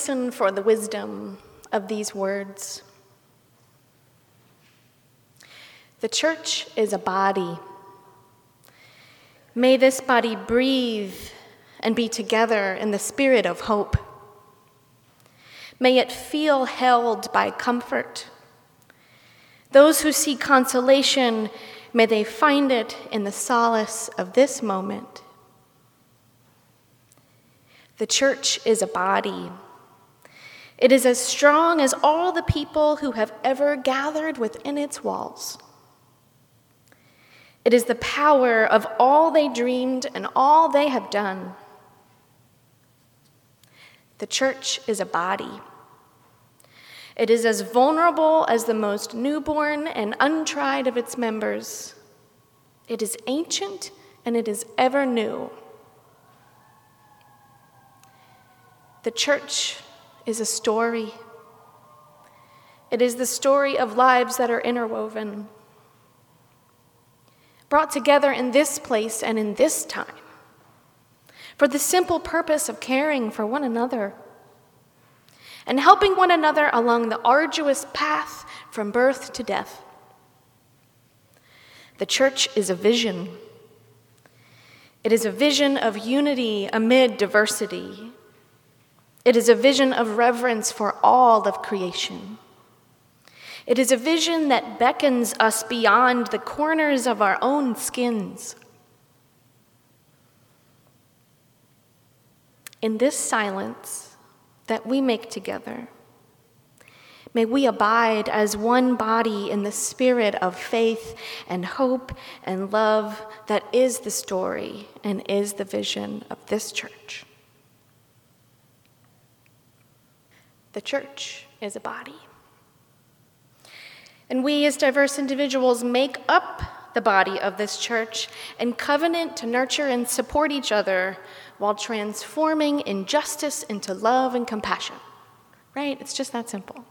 listen for the wisdom of these words. The church is a body. May this body breathe and be together in the spirit of hope. May it feel held by comfort. Those who seek consolation, may they find it in the solace of this moment. The church is a body. It is as strong as all the people who have ever gathered within its walls. It is the power of all they dreamed and all they have done. The church is a body. It is as vulnerable as the most newborn and untried of its members. It is ancient and it is ever new. The church is a story. It is the story of lives that are interwoven brought together in this place and in this time for the simple purpose of caring for one another and helping one another along the arduous path from birth to death. The church is a vision. It is a vision of unity amid diversity. It is a vision of reverence for all of creation. It is a vision that beckons us beyond the corners of our own skins. In this silence that we make together, may we abide as one body in the spirit of faith and hope and love that is the story and is the vision of this church. The church is a body. And we, as diverse individuals, make up the body of this church and covenant to nurture and support each other while transforming injustice into love and compassion. Right? It's just that simple.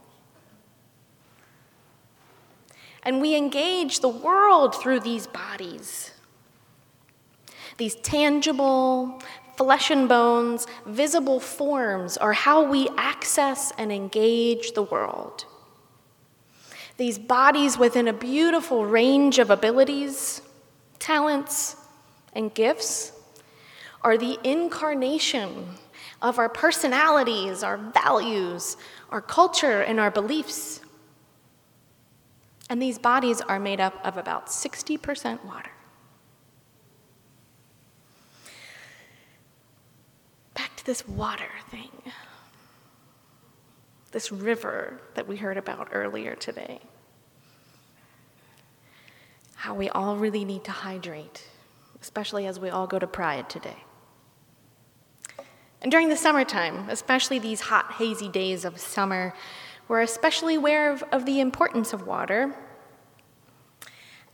And we engage the world through these bodies. These tangible, flesh and bones, visible forms are how we access and engage the world these bodies within a beautiful range of abilities, talents, and gifts are the incarnation of our personalities, our values, our culture, and our beliefs. And these bodies are made up of about 60% water. To this water thing this river that we heard about earlier today. How we all really need to hydrate, especially as we all go to Pride today. And during the summertime, especially these hot, hazy days of summer, we're especially aware of, of the importance of water.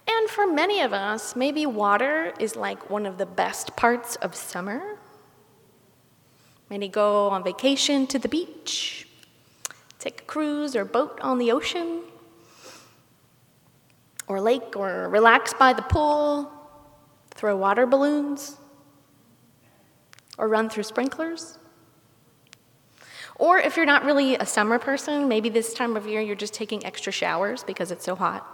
And for many of us, maybe water is like one of the best parts of summer. Many go on vacation to the beach, take a cruise or boat on the ocean, or lake, or relax by the pool, throw water balloons, or run through sprinklers. Or if you're not really a summer person, maybe this time of year you're just taking extra showers because it's so hot.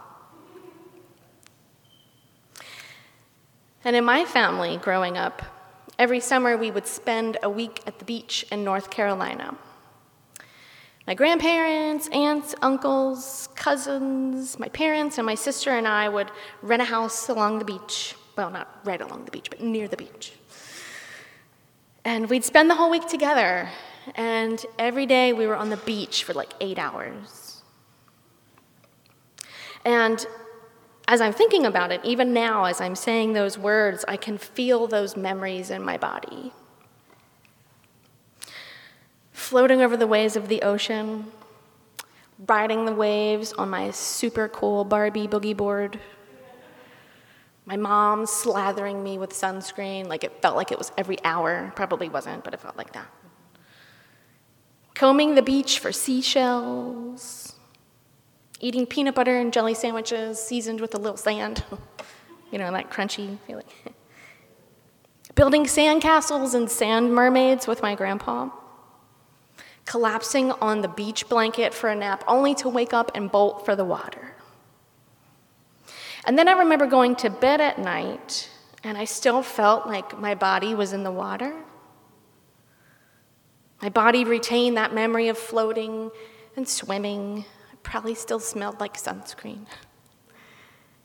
And in my family growing up, every summer we would spend a week at the beach in North Carolina. My grandparents, aunts, uncles, cousins, my parents, and my sister and I would rent a house along the beach. Well, not right along the beach, but near the beach. And we'd spend the whole week together. And every day we were on the beach for like eight hours. And as I'm thinking about it, even now, as I'm saying those words, I can feel those memories in my body floating over the waves of the ocean, riding the waves on my super cool Barbie boogie board. My mom slathering me with sunscreen, like it felt like it was every hour. Probably wasn't, but it felt like that. Combing the beach for seashells, eating peanut butter and jelly sandwiches seasoned with a little sand, you know, that crunchy feeling. Building sandcastles and sand mermaids with my grandpa collapsing on the beach blanket for a nap, only to wake up and bolt for the water. And then I remember going to bed at night, and I still felt like my body was in the water. My body retained that memory of floating and swimming. Probably still smelled like sunscreen.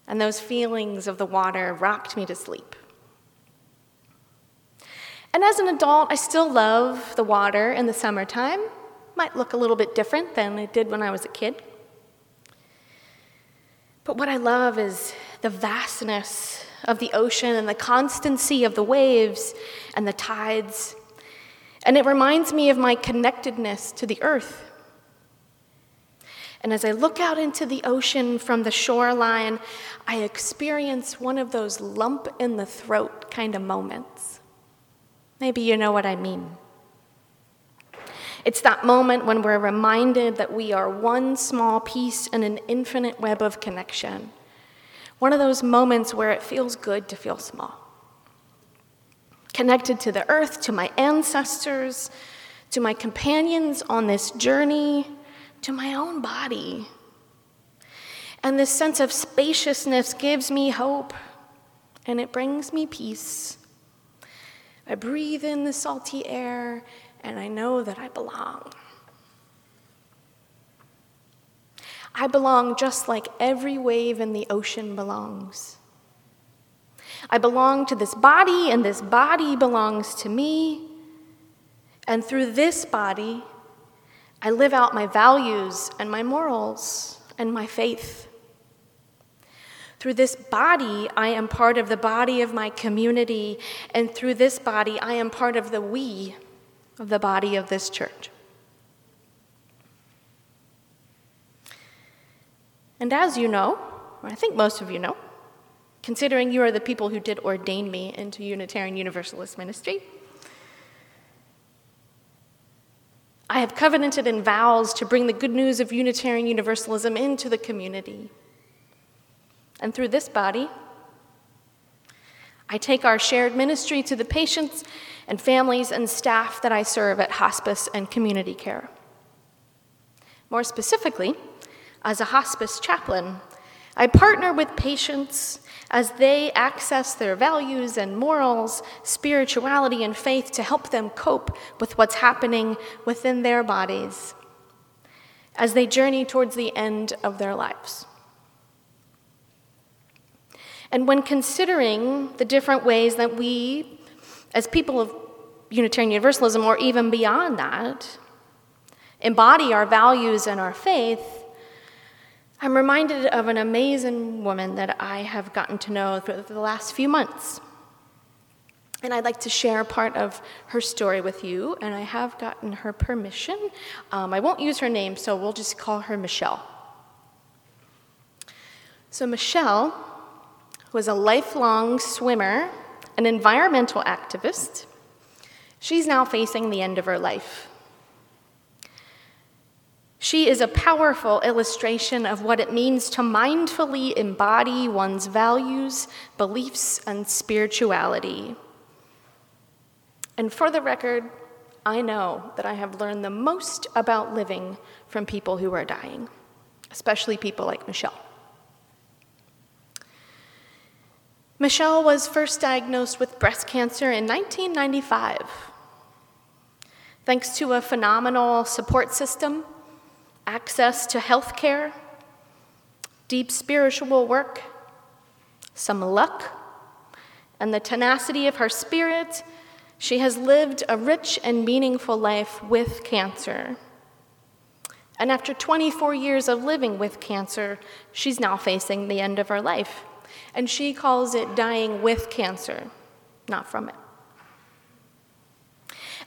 And those feelings of the water rocked me to sleep. And as an adult, I still love the water in the summertime. Might look a little bit different than it did when I was a kid. But what I love is the vastness of the ocean and the constancy of the waves and the tides. And it reminds me of my connectedness to the earth. And as I look out into the ocean from the shoreline, I experience one of those lump in the throat kind of moments. Maybe you know what I mean. It's that moment when we're reminded that we are one small piece in an infinite web of connection. One of those moments where it feels good to feel small. Connected to the earth, to my ancestors, to my companions on this journey, to my own body. And this sense of spaciousness gives me hope and it brings me peace. I breathe in the salty air and I know that I belong. I belong just like every wave in the ocean belongs. I belong to this body, and this body belongs to me. And through this body, I live out my values and my morals and my faith. Through this body, I am part of the body of my community, and through this body, I am part of the we of the body of this church. And as you know, or I think most of you know, considering you are the people who did ordain me into Unitarian Universalist ministry, I have covenanted in vows to bring the good news of Unitarian Universalism into the community. And through this body, I take our shared ministry to the patients and families and staff that I serve at hospice and community care. More specifically, as a hospice chaplain, I partner with patients as they access their values and morals, spirituality, and faith to help them cope with what's happening within their bodies as they journey towards the end of their lives. And when considering the different ways that we, as people of Unitarian Universalism, or even beyond that, embody our values and our faith, I'm reminded of an amazing woman that I have gotten to know for the last few months. And I'd like to share part of her story with you, and I have gotten her permission. Um, I won't use her name, so we'll just call her Michelle. So, Michelle was a lifelong swimmer, an environmental activist. She's now facing the end of her life. She is a powerful illustration of what it means to mindfully embody one's values, beliefs, and spirituality. And for the record, I know that I have learned the most about living from people who are dying, especially people like Michelle. Michelle was first diagnosed with breast cancer in 1995. Thanks to a phenomenal support system, access to health care, deep spiritual work, some luck, and the tenacity of her spirit, she has lived a rich and meaningful life with cancer. And after 24 years of living with cancer, she's now facing the end of her life and she calls it dying with cancer, not from it.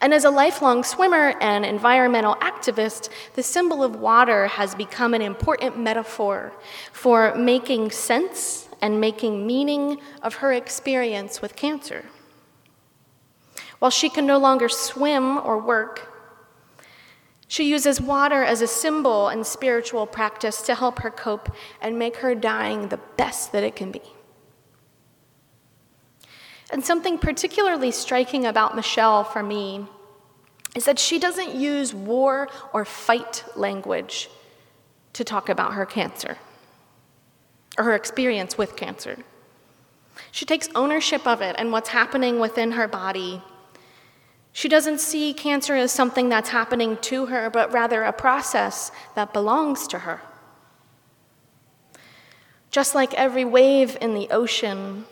And as a lifelong swimmer and environmental activist, the symbol of water has become an important metaphor for making sense and making meaning of her experience with cancer. While she can no longer swim or work, she uses water as a symbol and spiritual practice to help her cope and make her dying the best that it can be. And something particularly striking about Michelle for me is that she doesn't use war or fight language to talk about her cancer or her experience with cancer. She takes ownership of it and what's happening within her body. She doesn't see cancer as something that's happening to her, but rather a process that belongs to her. Just like every wave in the ocean,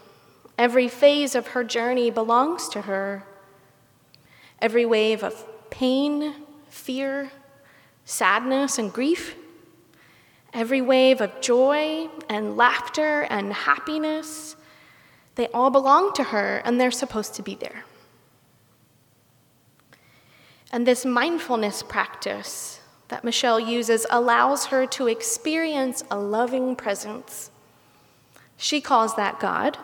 every phase of her journey belongs to her. Every wave of pain, fear, sadness, and grief, every wave of joy and laughter and happiness, they all belong to her and they're supposed to be there. And this mindfulness practice that Michelle uses allows her to experience a loving presence. She calls that God.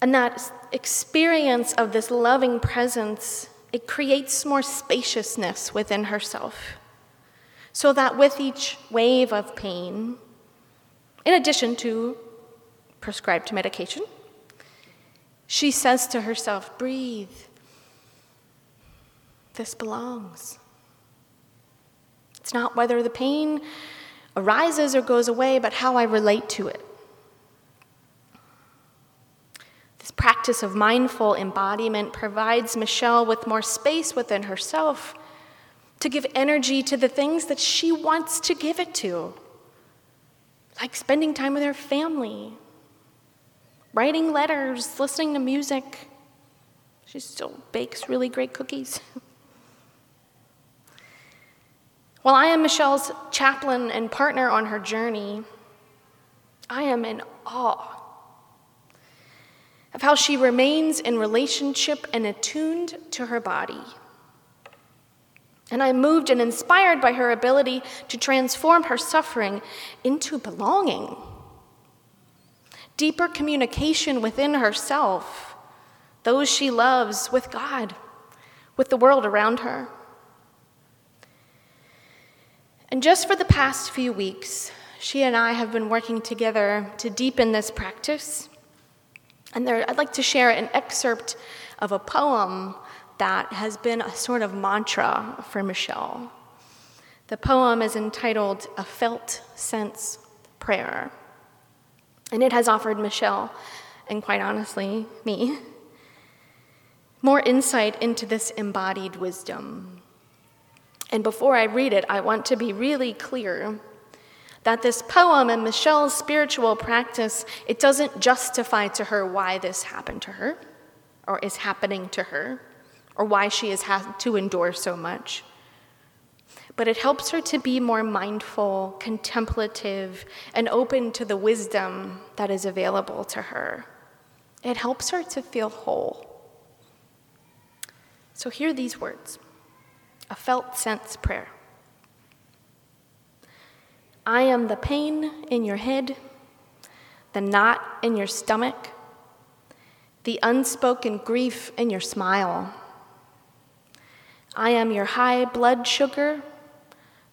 And that experience of this loving presence, it creates more spaciousness within herself. So that with each wave of pain, in addition to prescribed medication, she says to herself, breathe. This belongs. It's not whether the pain arises or goes away, but how I relate to it. This practice of mindful embodiment provides Michelle with more space within herself to give energy to the things that she wants to give it to, like spending time with her family, writing letters, listening to music. She still bakes really great cookies. While I am Michelle's chaplain and partner on her journey, I am in awe of how she remains in relationship and attuned to her body. And I'm moved and inspired by her ability to transform her suffering into belonging, deeper communication within herself, those she loves, with God, with the world around her. And just for the past few weeks, she and I have been working together to deepen this practice and there, I'd like to share an excerpt of a poem that has been a sort of mantra for Michelle. The poem is entitled A Felt Sense Prayer. And it has offered Michelle, and quite honestly, me, more insight into this embodied wisdom. And before I read it, I want to be really clear that this poem and Michelle's spiritual practice, it doesn't justify to her why this happened to her or is happening to her or why she has had to endure so much. But it helps her to be more mindful, contemplative, and open to the wisdom that is available to her. It helps her to feel whole. So, hear these words a felt sense prayer. I am the pain in your head, the knot in your stomach, the unspoken grief in your smile. I am your high blood sugar,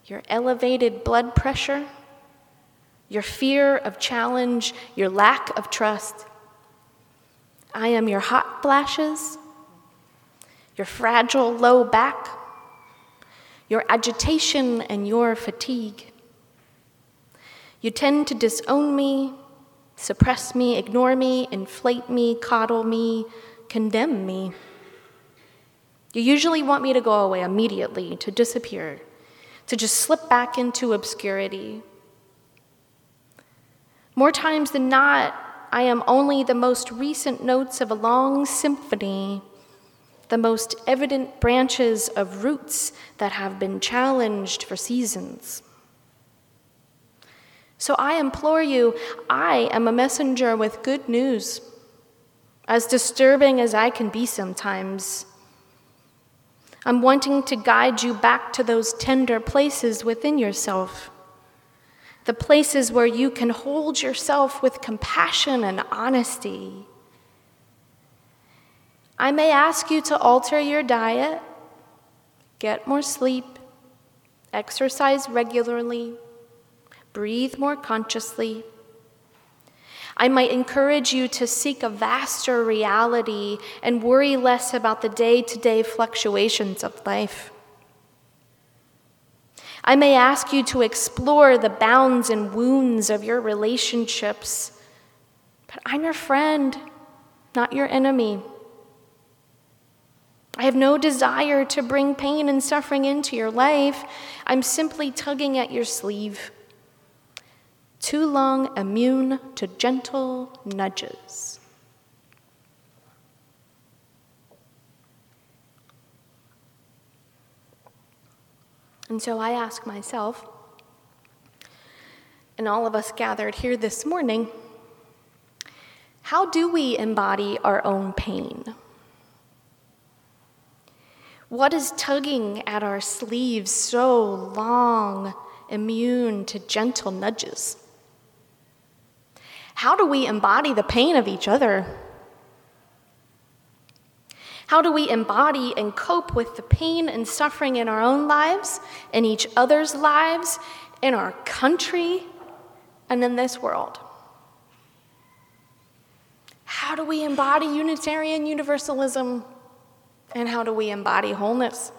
your elevated blood pressure, your fear of challenge, your lack of trust. I am your hot flashes, your fragile low back, your agitation and your fatigue. You tend to disown me, suppress me, ignore me, inflate me, coddle me, condemn me. You usually want me to go away immediately, to disappear, to just slip back into obscurity. More times than not, I am only the most recent notes of a long symphony, the most evident branches of roots that have been challenged for seasons. So I implore you, I am a messenger with good news, as disturbing as I can be sometimes. I'm wanting to guide you back to those tender places within yourself, the places where you can hold yourself with compassion and honesty. I may ask you to alter your diet, get more sleep, exercise regularly Breathe more consciously. I might encourage you to seek a vaster reality and worry less about the day to day fluctuations of life. I may ask you to explore the bounds and wounds of your relationships, but I'm your friend, not your enemy. I have no desire to bring pain and suffering into your life. I'm simply tugging at your sleeve. Too long immune to gentle nudges. And so I ask myself, and all of us gathered here this morning, how do we embody our own pain? What is tugging at our sleeves so long, immune to gentle nudges? How do we embody the pain of each other? How do we embody and cope with the pain and suffering in our own lives, in each other's lives, in our country, and in this world? How do we embody Unitarian Universalism? And how do we embody wholeness?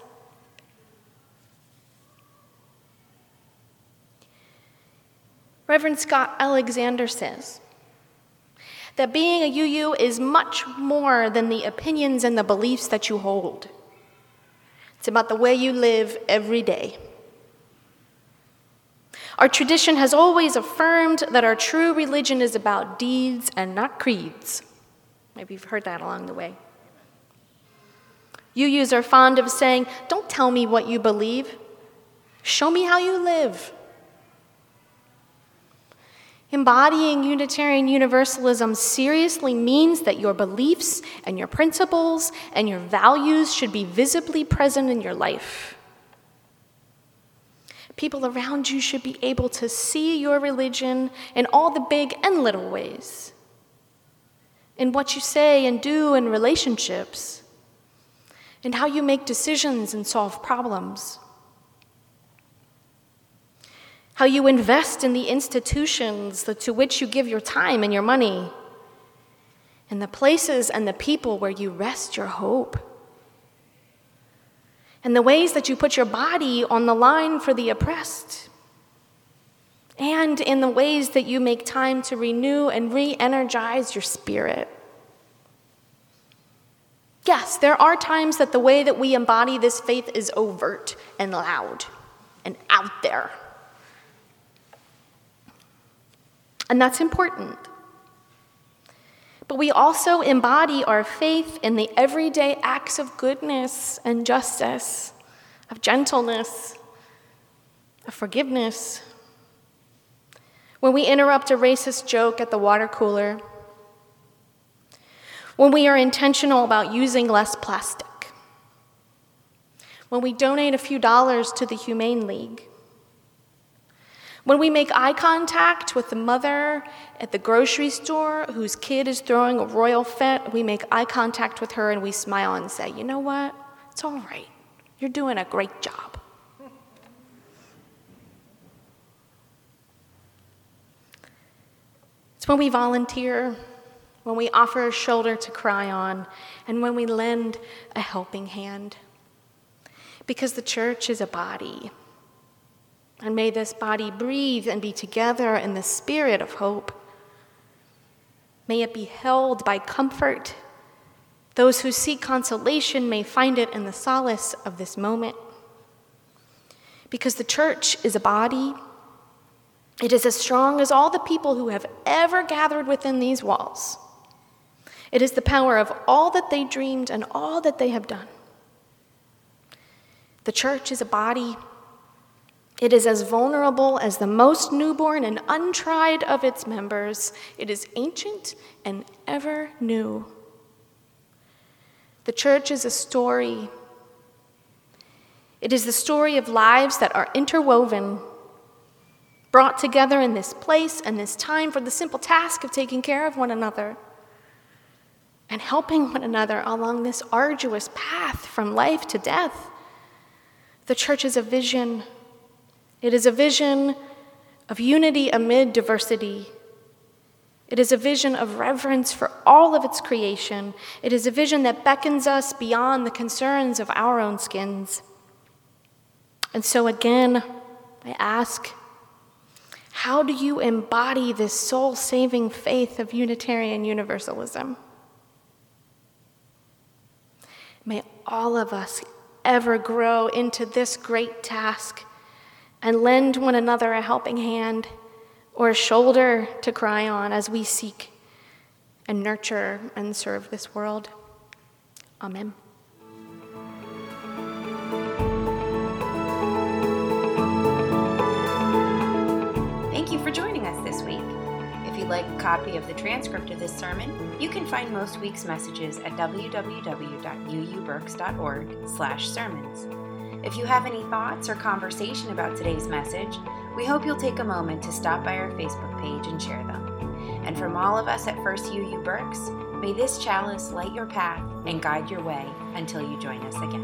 Reverend Scott Alexander says that being a UU is much more than the opinions and the beliefs that you hold. It's about the way you live every day. Our tradition has always affirmed that our true religion is about deeds and not creeds. Maybe you've heard that along the way. UUs are fond of saying, Don't tell me what you believe, show me how you live. Embodying Unitarian Universalism seriously means that your beliefs and your principles and your values should be visibly present in your life. People around you should be able to see your religion in all the big and little ways, in what you say and do in relationships in how you make decisions and solve problems. How you invest in the institutions to which you give your time and your money, and the places and the people where you rest your hope, and the ways that you put your body on the line for the oppressed, and in the ways that you make time to renew and re energize your spirit. Yes, there are times that the way that we embody this faith is overt and loud and out there. And that's important. But we also embody our faith in the everyday acts of goodness and justice, of gentleness, of forgiveness. When we interrupt a racist joke at the water cooler, when we are intentional about using less plastic, when we donate a few dollars to the Humane League, when we make eye contact with the mother at the grocery store whose kid is throwing a royal fit, we make eye contact with her and we smile and say, you know what? It's all right. You're doing a great job. It's when we volunteer when we offer a shoulder to cry on, and when we lend a helping hand. Because the church is a body. And may this body breathe and be together in the spirit of hope. May it be held by comfort. Those who seek consolation may find it in the solace of this moment. Because the church is a body, it is as strong as all the people who have ever gathered within these walls. It is the power of all that they dreamed and all that they have done. The church is a body. It is as vulnerable as the most newborn and untried of its members. It is ancient and ever new. The church is a story. It is the story of lives that are interwoven, brought together in this place and this time for the simple task of taking care of one another and helping one another along this arduous path from life to death. The church is a vision. It is a vision of unity amid diversity. It is a vision of reverence for all of its creation. It is a vision that beckons us beyond the concerns of our own skins. And so, again, I ask how do you embody this soul saving faith of Unitarian Universalism? May all of us ever grow into this great task and lend one another a helping hand or a shoulder to cry on as we seek and nurture and serve this world. Amen. Thank you for joining us this week. If you'd like a copy of the transcript of this sermon, you can find most week's messages at www.uuberks.org/sermons. If you have any thoughts or conversation about today's message, we hope you'll take a moment to stop by our Facebook page and share them. And from all of us at First UU Berks, may this chalice light your path and guide your way until you join us again.